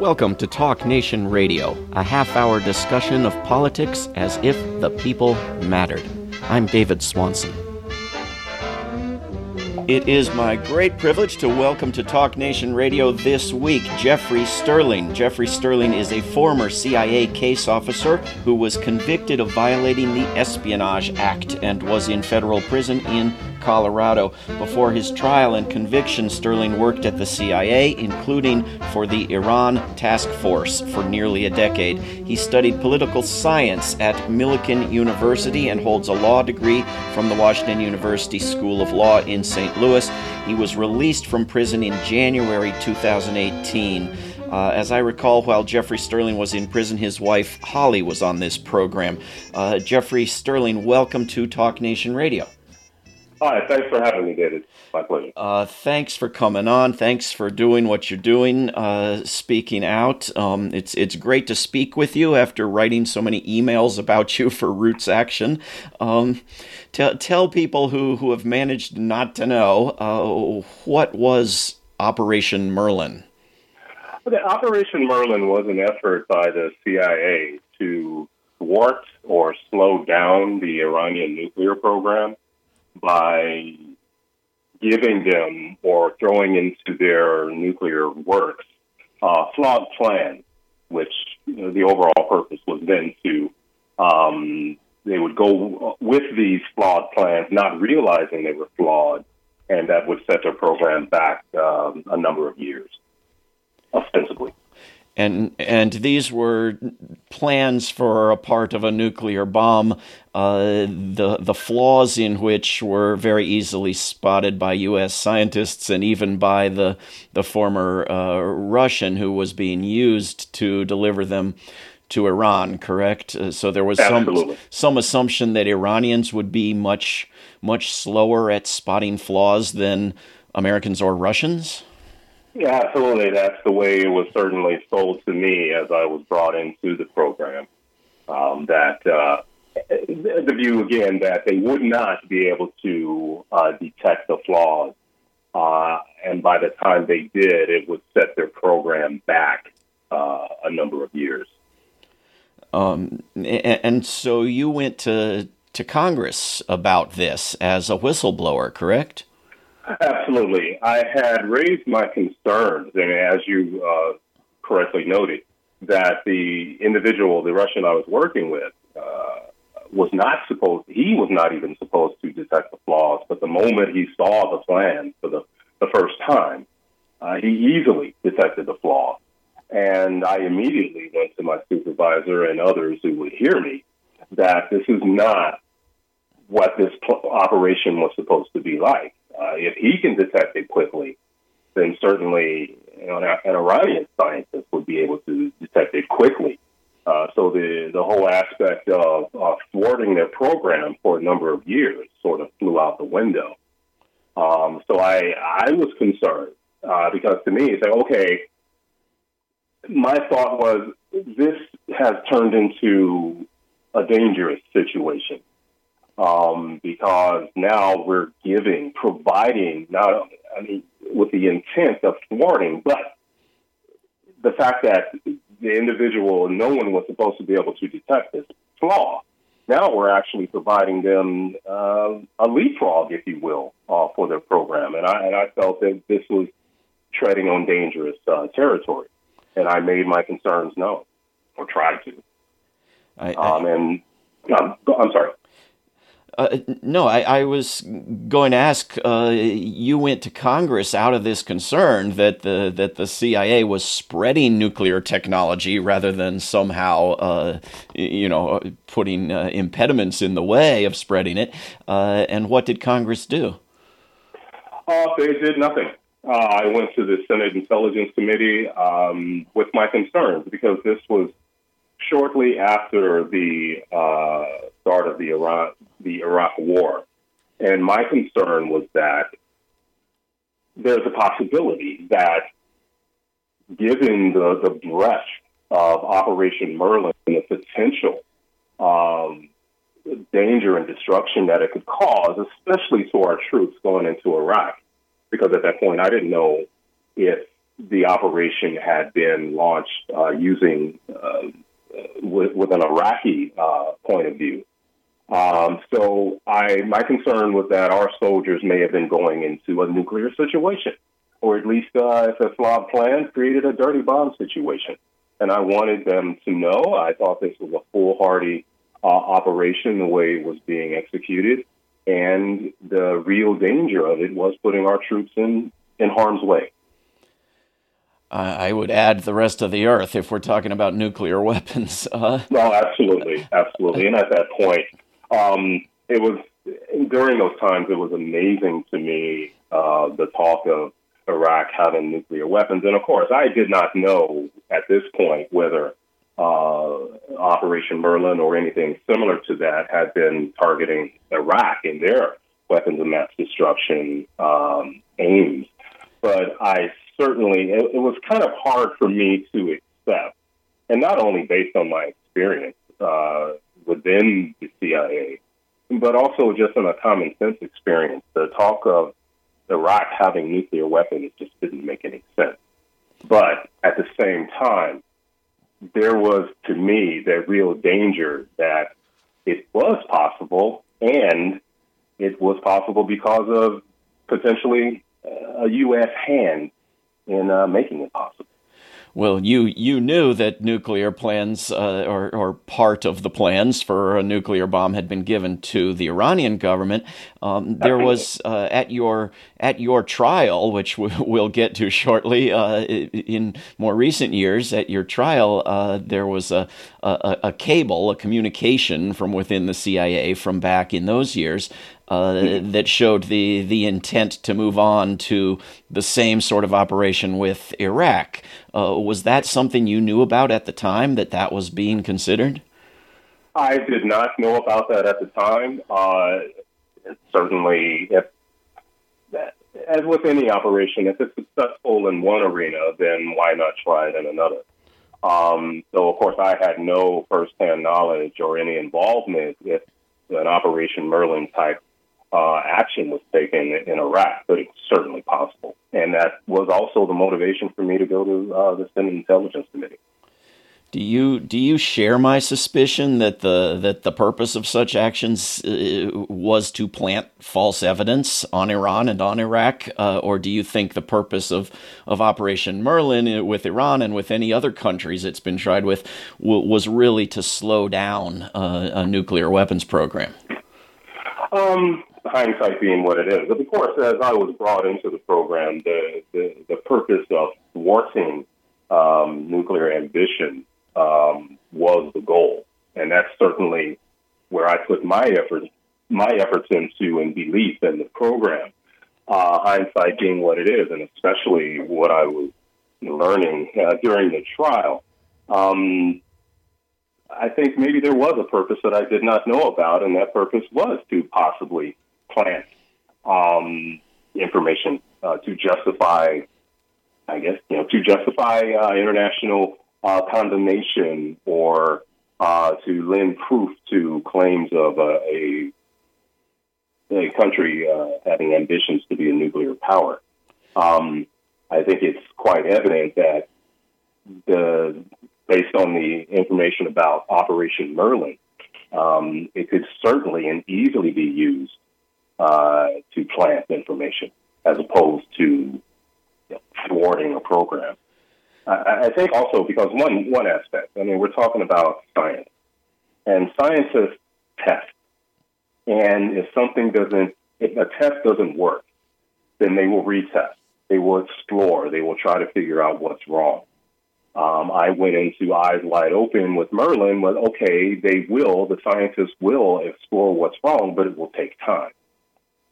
Welcome to Talk Nation Radio, a half hour discussion of politics as if the people mattered. I'm David Swanson. It is my great privilege to welcome to Talk Nation Radio this week Jeffrey Sterling. Jeffrey Sterling is a former CIA case officer who was convicted of violating the Espionage Act and was in federal prison in Colorado. Before his trial and conviction, Sterling worked at the CIA, including for the Iran Task Force, for nearly a decade. He studied political science at Millikin University and holds a law degree from the Washington University School of Law in St. Louis. He was released from prison in January 2018. Uh, as I recall, while Jeffrey Sterling was in prison, his wife Holly was on this program. Uh, Jeffrey Sterling, welcome to Talk Nation Radio. Hi, thanks for having me, David. My pleasure. Uh, thanks for coming on. Thanks for doing what you're doing, uh, speaking out. Um, it's it's great to speak with you after writing so many emails about you for Roots Action. Um, t- tell people who, who have managed not to know uh, what was Operation Merlin. Okay, Operation Merlin was an effort by the CIA to thwart or slow down the Iranian nuclear program by giving them or throwing into their nuclear works uh, flawed plans, which you know, the overall purpose was then to um, they would go with these flawed plans, not realizing they were flawed, and that would set their program back um, a number of years, and and these were plans for a part of a nuclear bomb. Uh, the the flaws in which were very easily spotted by U.S. scientists and even by the the former uh, Russian who was being used to deliver them to Iran. Correct. Uh, so there was Absolutely. some some assumption that Iranians would be much much slower at spotting flaws than Americans or Russians. Yeah, absolutely. That's the way it was certainly sold to me as I was brought into the program. Um, that uh, the view again that they would not be able to uh, detect the flaws, uh, and by the time they did, it would set their program back uh, a number of years. Um, and so you went to to Congress about this as a whistleblower, correct? Absolutely. I had raised my concerns, and as you uh, correctly noted, that the individual, the Russian I was working with, uh, was not supposed, he was not even supposed to detect the flaws, but the moment he saw the plan for the, the first time, uh, he easily detected the flaw. And I immediately went to my supervisor and others who would hear me that this is not what this pl- operation was supposed to be like. Uh, if he can detect it quickly, then certainly you know, an, Iranian scientist would be able to detect it quickly. Uh, so the the whole aspect of uh, thwarting their program for a number of years sort of flew out the window. Um, so I I was concerned uh, because to me it's like okay, my thought was this has turned into a dangerous situation um, because now we're giving, providing, not, I mean, with the intent of thwarting, but the fact that the individual, no one was supposed to be able to detect this flaw. Now we're actually providing them uh, a leapfrog, if you will, uh, for their program. And I, and I felt that this was treading on dangerous uh, territory. And I made my concerns known, or tried to. I, I, um, and um, I'm sorry. Uh, no, I, I, was going to ask. Uh, you went to Congress out of this concern that the that the CIA was spreading nuclear technology rather than somehow, uh, you know, putting uh, impediments in the way of spreading it. Uh, and what did Congress do? Uh, they did nothing. I went to the Senate Intelligence Committee um, with my concerns because this was shortly after the start of the Iraq the Iraq War, and my concern was that there's a possibility that, given the the breadth of Operation Merlin and the potential um, danger and destruction that it could cause, especially to our troops going into Iraq, because at that point I didn't know if the operation had been launched uh, using uh, with, with, an Iraqi uh, point of view. Um, so I, my concern was that our soldiers may have been going into a nuclear situation, or at least uh, if a flawed plan created a dirty bomb situation. And I wanted them to know. I thought this was a foolhardy uh, operation, the way it was being executed, and the real danger of it was putting our troops in in harm's way. I would add the rest of the earth if we're talking about nuclear weapons. Uh, no, absolutely, absolutely. And at that point, um, it was during those times. It was amazing to me uh, the talk of Iraq having nuclear weapons, and of course, I did not know at this point whether uh, Operation Merlin or anything similar to that had been targeting Iraq in their weapons of mass destruction um, aims. But I certainly, it, it was kind of hard for me to accept, and not only based on my experience uh, within the CIA, but also just in a common sense experience. The talk of Iraq having nuclear weapons just didn't make any sense. But at the same time, there was to me the real danger that it was possible, and it was possible because of potentially a U.S. hand in uh, making it possible. Well, you you knew that nuclear plans uh, or, or part of the plans for a nuclear bomb had been given to the Iranian government. Um, there was uh, at your at your trial, which we'll get to shortly. Uh, in more recent years, at your trial, uh, there was a, a, a cable, a communication from within the CIA from back in those years uh, that showed the the intent to move on to the same sort of operation with Iraq. Uh, was that something you knew about at the time that that was being considered? I did not know about that at the time. Uh, certainly, if as with any operation, if it's successful in one arena, then why not try it in another? Um, so, of course, I had no firsthand knowledge or any involvement with an Operation Merlin type uh, action was taken in Iraq, but it's certainly possible. And that was also the motivation for me to go to uh, the Senate Intelligence Committee. Do you do you share my suspicion that the that the purpose of such actions uh, was to plant false evidence on Iran and on Iraq, uh, or do you think the purpose of of Operation Merlin uh, with Iran and with any other countries it's been tried with w- was really to slow down uh, a nuclear weapons program? Um, hindsight being what it is. But of course, as I was brought into the program, the the, the purpose of thwarting um, nuclear ambition um, was the goal, and that's certainly where I put my efforts my efforts into and belief in the program. Uh, hindsight being what it is, and especially what I was learning uh, during the trial. Um, I think maybe there was a purpose that I did not know about, and that purpose was to possibly plant um, information uh, to justify, I guess, you know, to justify uh, international uh, condemnation or uh, to lend proof to claims of a, a country uh, having ambitions to be a nuclear power. Um, I think it's quite evident that the based on the information about Operation Merlin, um, it could certainly and easily be used uh, to plant information as opposed to you know, thwarting a program. I, I think also because one one aspect. I mean, we're talking about science, and scientists test. And if something doesn't, if a test doesn't work, then they will retest. They will explore. They will try to figure out what's wrong. Um, I went into eyes wide open with Merlin. With okay, they will. The scientists will explore what's wrong, but it will take time.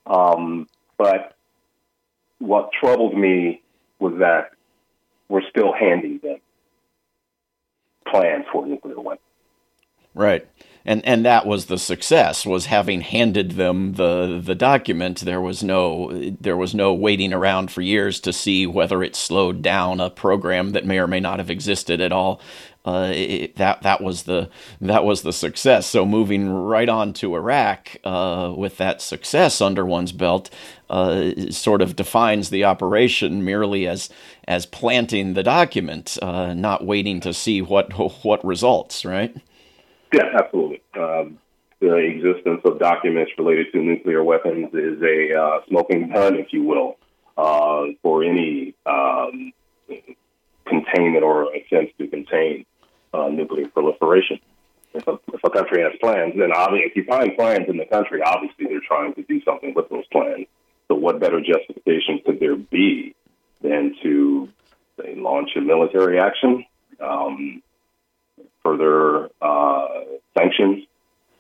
Um, but what troubled me was that we're still handing them plans for nuclear weapons. Right and and that was the success was having handed them the the document there was no there was no waiting around for years to see whether it slowed down a program that may or may not have existed at all uh, it, that that was the that was the success. So moving right on to Iraq uh, with that success under one's belt uh, sort of defines the operation merely as as planting the document, uh, not waiting to see what what results. Right. Yeah, absolutely. Um, the existence of documents related to nuclear weapons is a uh, smoking gun, if you will, uh, for any um, containment or attempt to contain uh, nuclear proliferation. If a, if a, country has plans, then obviously, if you find plans in the country, obviously they're trying to do something with those plans. So, what better justification could there be than to say, launch a military action? Um, further uh, sanctions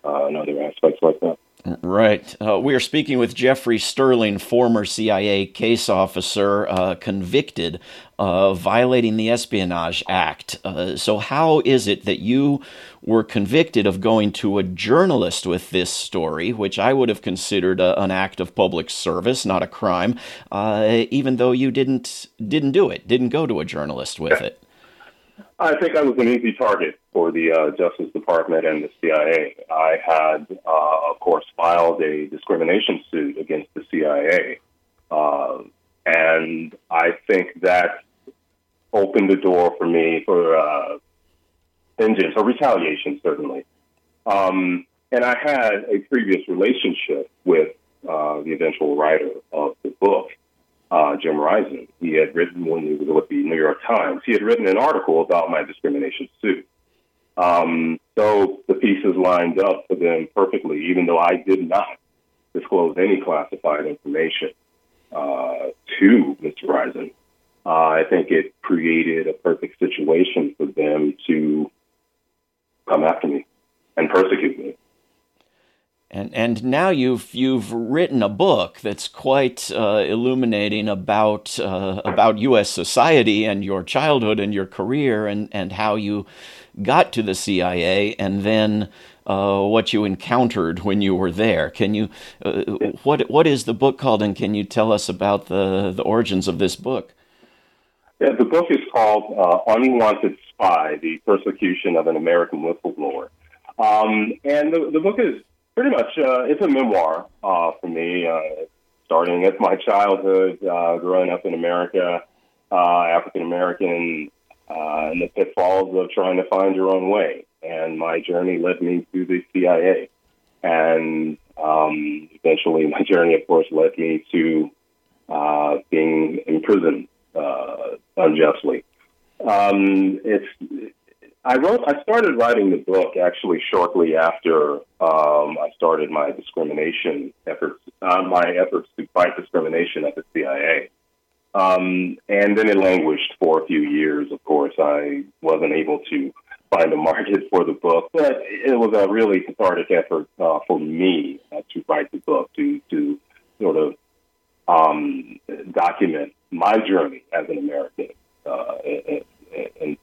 uh, and other aspects like that. Right. Uh, we are speaking with Jeffrey Sterling, former CIA case officer, uh, convicted of violating the Espionage Act. Uh, so, how is it that you were convicted of going to a journalist with this story, which I would have considered a, an act of public service, not a crime, uh, even though you didn't didn't do it, didn't go to a journalist with it? I think I was an easy target for the uh, Justice Department and the CIA. I had, uh, of course, filed a discrimination suit against the CIA. Uh, and I think that opened the door for me for uh, vengeance or retaliation, certainly. Um, and I had a previous relationship with uh, the eventual writer of the book uh, Jim Risen. He had written when he was with the New York Times. He had written an article about my discrimination suit. Um, so the pieces lined up for them perfectly, even though I did not disclose any classified information uh, to Mr. Risen. Uh, I think it created a perfect situation for them to come after me and persecute me. And and now you've you've written a book that's quite uh, illuminating about uh, about U.S. society and your childhood and your career and and how you got to the CIA and then uh, what you encountered when you were there. Can you uh, what what is the book called and can you tell us about the the origins of this book? Yeah, the book is called uh, Unwanted Spy: The Persecution of an American Whistleblower. Um, and the, the book is pretty much uh, it's a memoir uh, for me, uh, starting at my childhood, uh, growing up in America, uh, African American, uh, and the pitfalls of trying to find your own way. And my journey led me to the CIA, and um, eventually, my journey, of course, led me to uh, being imprisoned uh, unjustly. Um, it's I wrote. I started writing the book actually shortly after um, I started my discrimination efforts. Uh, my efforts to fight discrimination at the CIA, um, and then it languished for a few years. Of course, I wasn't able to find a market for the book, but it was a really cathartic effort uh, for me uh, to write the book to to sort of um, document my journey as an American uh, and, and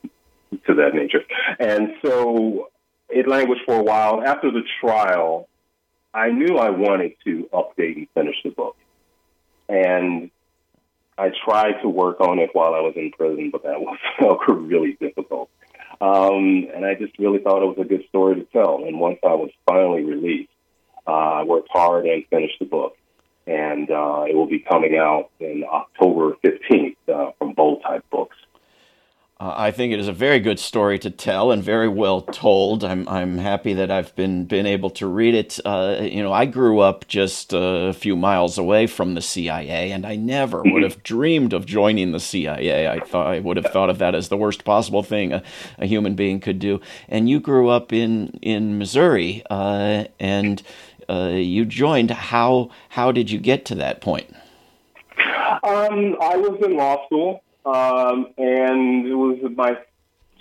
to that nature. And so it languished for a while. After the trial, I knew I wanted to update and finish the book. And I tried to work on it while I was in prison, but that was really difficult. Um, and I just really thought it was a good story to tell. And once I was finally released, uh, I worked hard and finished the book. And uh, it will be coming out in October 15th uh, from Bold Type Books. Uh, I think it is a very good story to tell and very well told. I'm I'm happy that I've been been able to read it. Uh, you know, I grew up just a few miles away from the CIA, and I never would have dreamed of joining the CIA. I thought I would have thought of that as the worst possible thing a, a human being could do. And you grew up in in Missouri, uh, and uh, you joined. How how did you get to that point? Um, I was in law school um, and it was my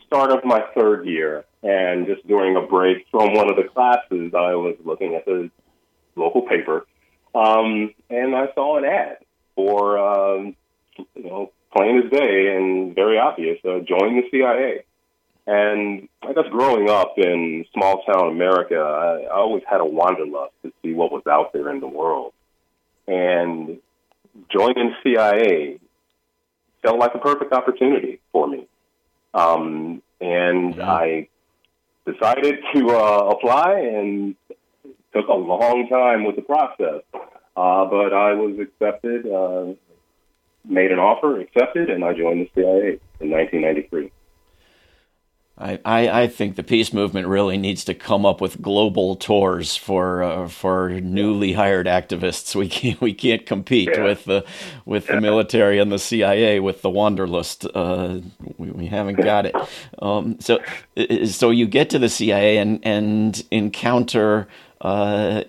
start of my third year. And just during a break from one of the classes, I was looking at the local paper, um, and I saw an ad for, um, you know, plain as day and very obvious, uh, join the CIA. And I guess growing up in small town America, I, always had a wanderlust to see what was out there in the world. And joining CIA felt like a perfect opportunity for me. Um, and yeah. I decided to uh, apply and took a long time with the process. Uh, but I was accepted, uh, made an offer, accepted, and I joined the CIA in 1993. I, I, I think the peace movement really needs to come up with global tours for uh, for newly hired activists. We can't we can't compete yeah. with the with the military and the CIA with the wanderlust. Uh, we, we, haven't got it. Um, so so you get to the CIA and and encounter uh,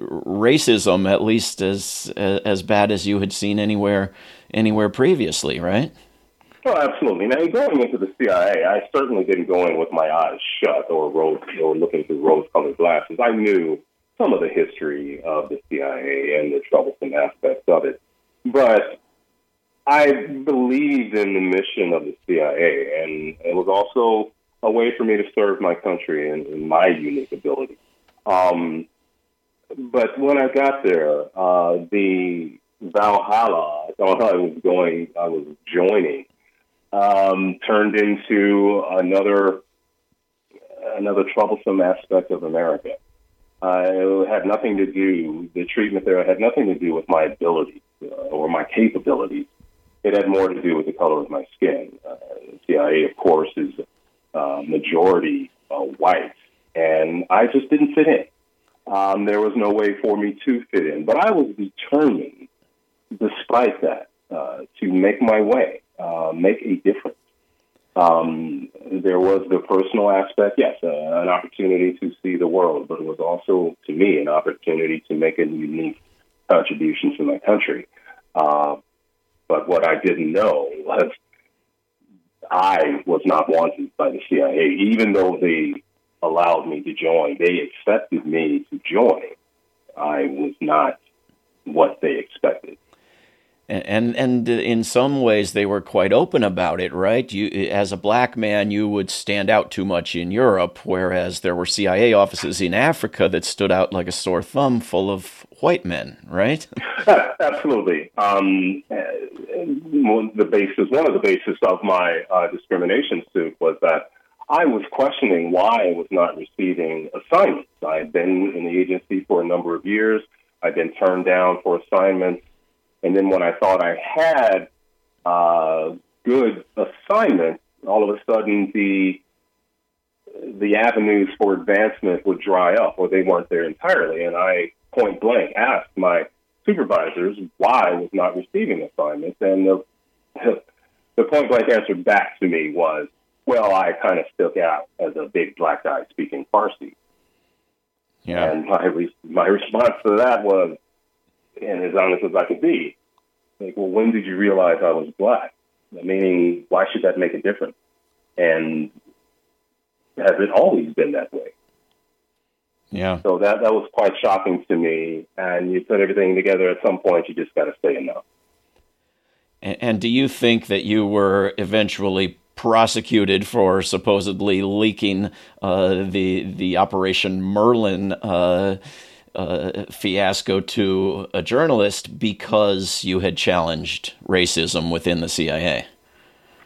racism at least as as bad as you had seen anywhere anywhere previously, right? Oh, absolutely. Now, going into the CIA, I certainly didn't go in with my eyes shut or rose or looking through rose-colored glasses. I knew some of the history of the CIA and the troublesome aspects of it, but I believed in the mission of the CIA, and it was also a way for me to serve my country and, and my unique ability. Um, but when I got there, uh, the Valhalla I thought I was going, I was joining um, turned into another another troublesome aspect of America. Uh, it had nothing to do. The treatment there had nothing to do with my ability uh, or my capabilities. It had more to do with the color of my skin. Uh, CIA, of course, is uh, majority uh, white, and I just didn't fit in. Um, there was no way for me to fit in, but I was determined, despite that, uh, to make my way uh, make a difference. Um, there was the personal aspect, yes, uh, an opportunity to see the world, but it was also, to me, an opportunity to make a unique contribution to my country. Uh, but what I didn't know was I was not wanted by the CIA, even though they allowed me to join. They accepted me to join. I was not what they expected and and in some ways they were quite open about it right? You as a black man you would stand out too much in Europe whereas there were CIA offices in Africa that stood out like a sore thumb full of white men right? Absolutely. Um, the basis one of the basis of my uh, discrimination suit was that I was questioning why I was not receiving assignments. I had been in the agency for a number of years. I'd been turned down for assignments and then when I thought I had uh, good assignment, all of a sudden the the avenues for advancement would dry up, or they weren't there entirely. And I point blank asked my supervisors why I was not receiving assignments, and the the point blank answer back to me was, "Well, I kind of stuck out as a big black guy speaking Farsi." Yeah. And my re- my response to that was, and as honest as I could be. Like, well, when did you realize I was black? Meaning, why should that make a difference? And has it always been that way? Yeah. So that that was quite shocking to me. And you put everything together. At some point, you just got to say enough. And, and do you think that you were eventually prosecuted for supposedly leaking uh, the the Operation Merlin? Uh, uh, fiasco to a journalist because you had challenged racism within the CIA.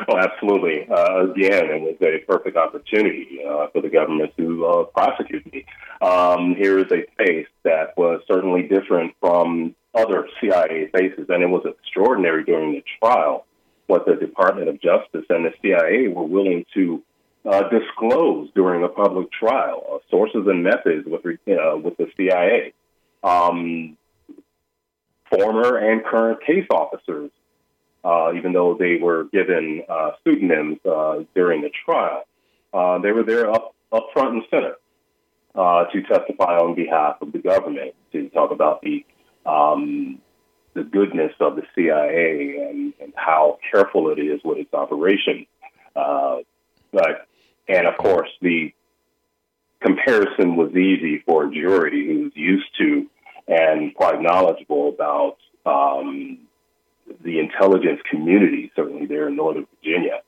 Oh, absolutely. Uh, again, it was a perfect opportunity uh, for the government to uh, prosecute me. Um, here is a face that was certainly different from other CIA faces, and it was extraordinary during the trial what the Department of Justice and the CIA were willing to uh, disclosed during a public trial, uh, sources and methods with uh, with the CIA. Um, former and current case officers, uh, even though they were given uh, pseudonyms uh, during the trial, they were there up up front and center to testify on behalf of the government to talk about the um, the goodness of the CIA and, and, how careful it is with its operation. Uh, but and of course, the comparison was easy for a jury who's used to and quite knowledgeable about um, the intelligence community, certainly there in Northern Virginia.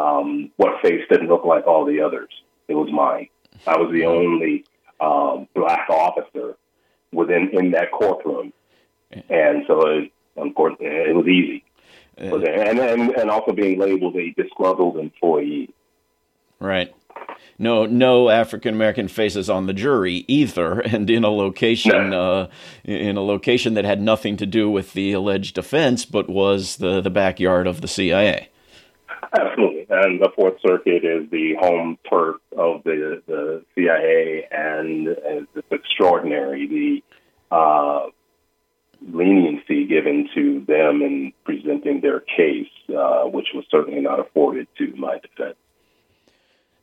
um, what face didn't look like all the others. It was mine. I was the only um, black officer within in that courtroom, and so it, unfortunately, it was easy. Uh, and, and and also being labeled a disgruntled employee. Right. No, no African American faces on the jury either, and in a location, uh, in a location that had nothing to do with the alleged offense, but was the the backyard of the CIA. Absolutely, and the Fourth Circuit is the home turf of the the CIA, and, and it's extraordinary the uh, leniency given to them in presenting their case, uh, which was certainly not afforded to my defense.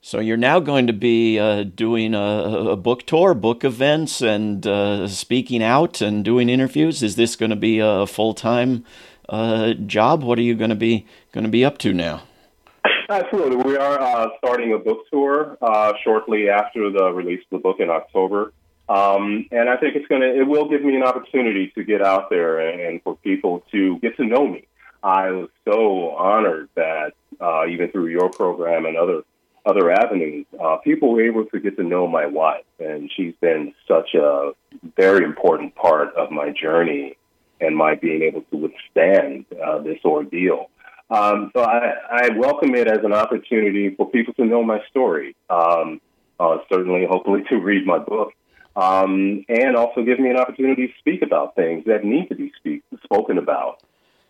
So you're now going to be uh, doing a, a, book tour, book events, and uh, speaking out and doing interviews. Is this going to be a full time uh, job? What are you going to be going to be up to now? Absolutely, we are uh, starting a book tour uh, shortly after the release of the book in October. Um, and I think it's going to, it will give me an opportunity to get out there and, and, for people to get to know me. I was so honored that uh, even through your program and other other avenues, uh, people were able to get to know my wife, and she's been such a very important part of my journey and my being able to withstand uh, this ordeal. Um, so I, I, welcome it as an opportunity for people to know my story. Um, uh, certainly, hopefully, to read my book um, and also give me an opportunity to speak about things that need to be speak, spoken about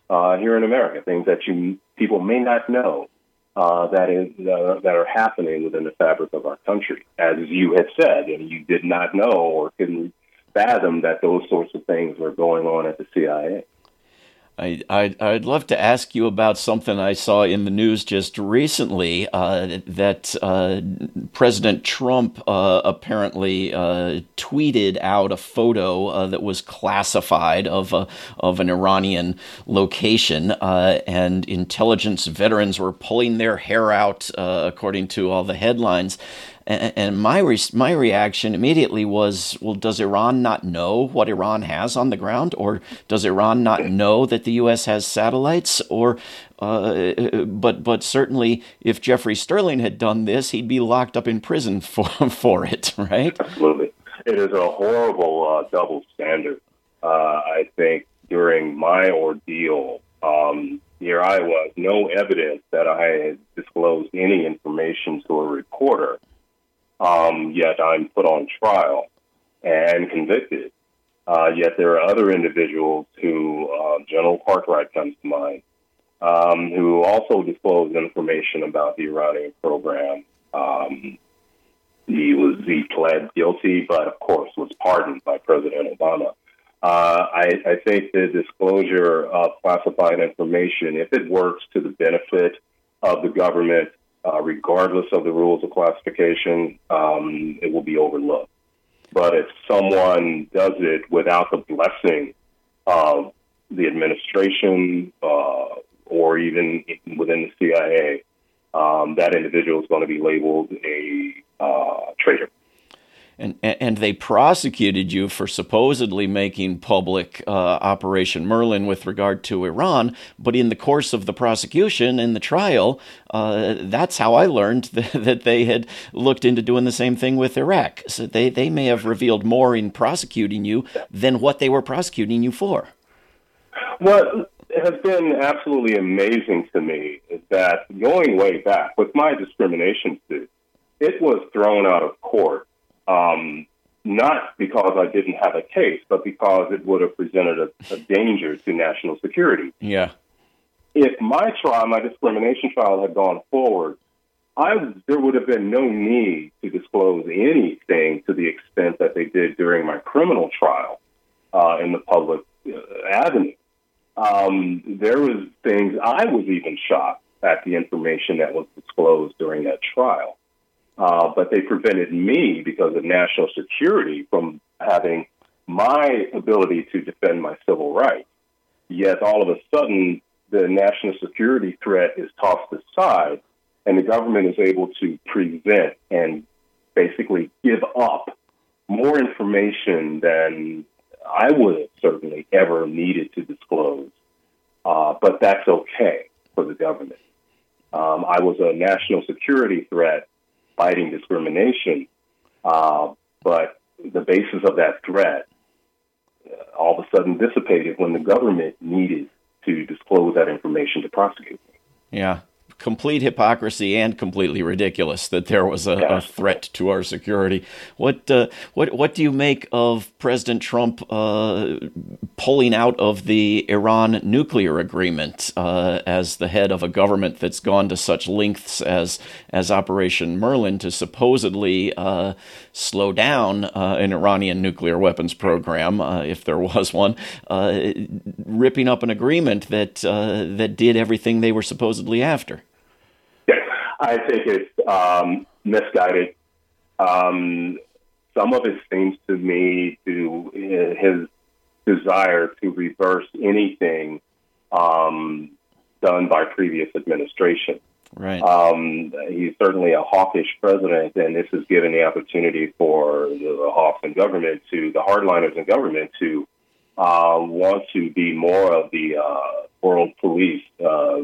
uh, here in America, things that you people may not know uh, that is uh, that are happening within the fabric of our country. As you had said, and you did not know or couldn't fathom that those sorts of things were going on at the CIA. I, I'd, I'd love to ask you about something I saw in the news just recently uh, that uh, President Trump uh, apparently uh, tweeted out a photo uh, that was classified of a, of an Iranian location, uh, and intelligence veterans were pulling their hair out, according to all the headlines. And, my re- my reaction immediately was, well, does Iran not know what Iran has on the ground, or does Iran not know that the U.S. has satellites, or uh, but but certainly if Jeffrey Sterling had done this, he'd be locked up in prison for for it, right? Absolutely, it is a horrible uh, double standard. Uh, I think during my ordeal, um, here I was, no evidence that I had disclosed any information to a reporter um, yet I'm put on trial and convicted. Uh, yet there are other individuals who, uh, General Cartwright comes to mind, um, who also disclosed information about the Iranian program. Um, he was he pled guilty, but of course was pardoned by President Obama. Uh, I, I think the disclosure of classified information, if it works to the benefit of the government uh, regardless of the rules of classification, um, it will be overlooked. But if someone does it without the blessing of the administration uh, or even within the CIA, um, that individual is going to be labeled a uh, traitor and and they prosecuted you for supposedly making public uh, Operation Merlin with regard to Iran. But in the course of the prosecution and the trial, uh, that's how I learned that they had looked into doing the same thing with Iraq. So they they may have revealed more in prosecuting you than what they were prosecuting you for. What has been absolutely amazing to me is that going way back with my discrimination suit, it was thrown out of court um, not because I didn't have a case, but because it would have presented a, a danger to national security. Yeah. If my trial, my discrimination trial, had gone forward, I there would have been no need to disclose anything to the extent that they did during my criminal trial uh, in the public uh, avenue. Um, there was things I was even shocked at the information that was disclosed during that trial. Uh, but they prevented me because of national security from having my ability to defend my civil rights. Yet all of a sudden, the national security threat is tossed aside, and the government is able to present and basically give up more information than I would have certainly ever needed to disclose. Uh, but that's okay for the government. Um, I was a national security threat fighting discrimination. Uh, but the basis of that threat uh, all of a sudden dissipated when the government needed to disclose that information to prosecute. Yeah complete hypocrisy and completely ridiculous that there was a, a threat to our security. What uh, what what do you make of President Trump uh, pulling out of the Iran nuclear agreement uh, as the head of a government that's gone to such lengths as as Operation Merlin to supposedly uh, slow down uh, an Iranian nuclear weapons program, uh, if there was one, ripping up an agreement that that did everything they were supposedly after? I think it's um, misguided. Um, some of it seems to me to his desire to reverse anything um, done by previous administration. Right. Um, he's certainly a hawkish president, and this is given the opportunity for the hawks in government to the hardliners in government to uh, want to be more of the uh, world police, uh,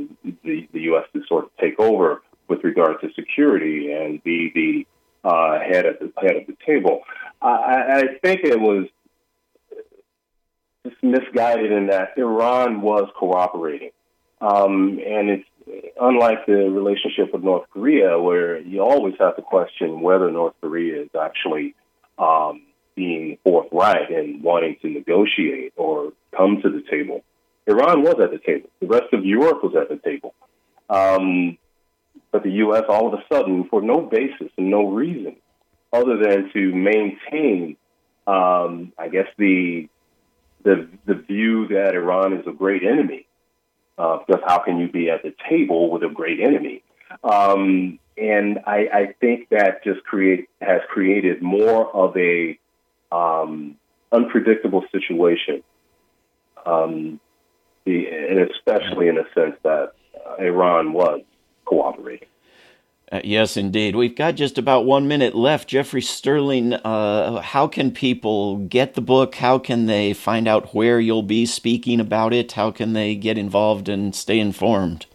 the, the U.S. to sort of take over with regard to security and be the uh, head at the head of the table. I, I think it was just misguided in that Iran was cooperating, um, and it's unlike the relationship with North Korea, where you always have to question whether North Korea is actually um, being forthright and wanting to negotiate or come to the table. Iran was at the table. The rest of Europe was at the table. Um, but the U.S. all of a sudden, for no basis and no reason other than to maintain, um, I guess the the the view that Iran is a great enemy. Uh, because how can you be at the table with a great enemy? Um, and I, I, think that just create has created more of a um, unpredictable situation, um, the, and especially in the sense that uh, Iran was cooperating. Uh, yes, indeed. We've got just about one minute left. Jeffrey Sterling, uh, how can people get the book? How can they find out where you'll be speaking about it? How can they get involved and stay informed?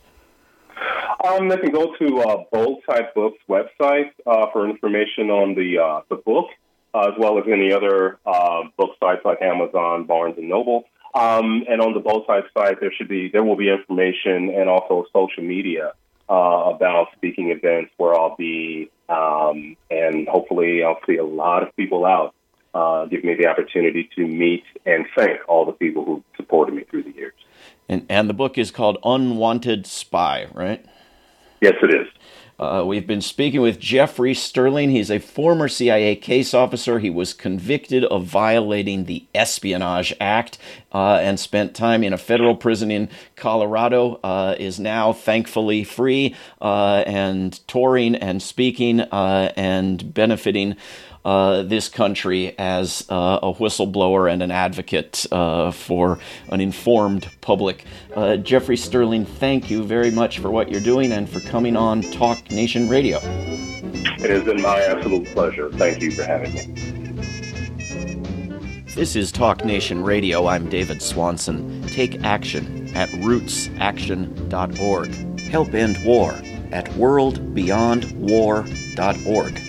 Um, they can go to uh, Bold Type Books website uh, for information on the uh, the book, uh, as well as any other uh, book sites like Amazon, Barnes and Noble. Um, and on the Bold Type site, there should be there will be information and also social media uh, about speaking events where I'll be, um, and hopefully I'll see a lot of people out. Uh, give me the opportunity to meet and thank all the people who supported me through the years. And and the book is called Unwanted Spy, right? Yes, it is. Uh, we've been speaking with Jeffrey Sterling. He's a former CIA case officer. He was convicted of violating the Espionage Act uh, and spent time in a federal prison in Colorado. Uh, is now thankfully free uh, and touring and speaking uh, and benefiting uh, this country as uh, a whistleblower and an advocate uh, for an informed public. Uh, Jeffrey Sterling, thank you very much for what you're doing and for coming on Talk Nation Radio. It has been my absolute pleasure. Thank you for having me. This is Talk Nation Radio. I'm David Swanson. Take action at rootsaction.org. Help end war at worldbeyondwar.org.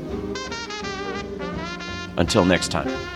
Until next time.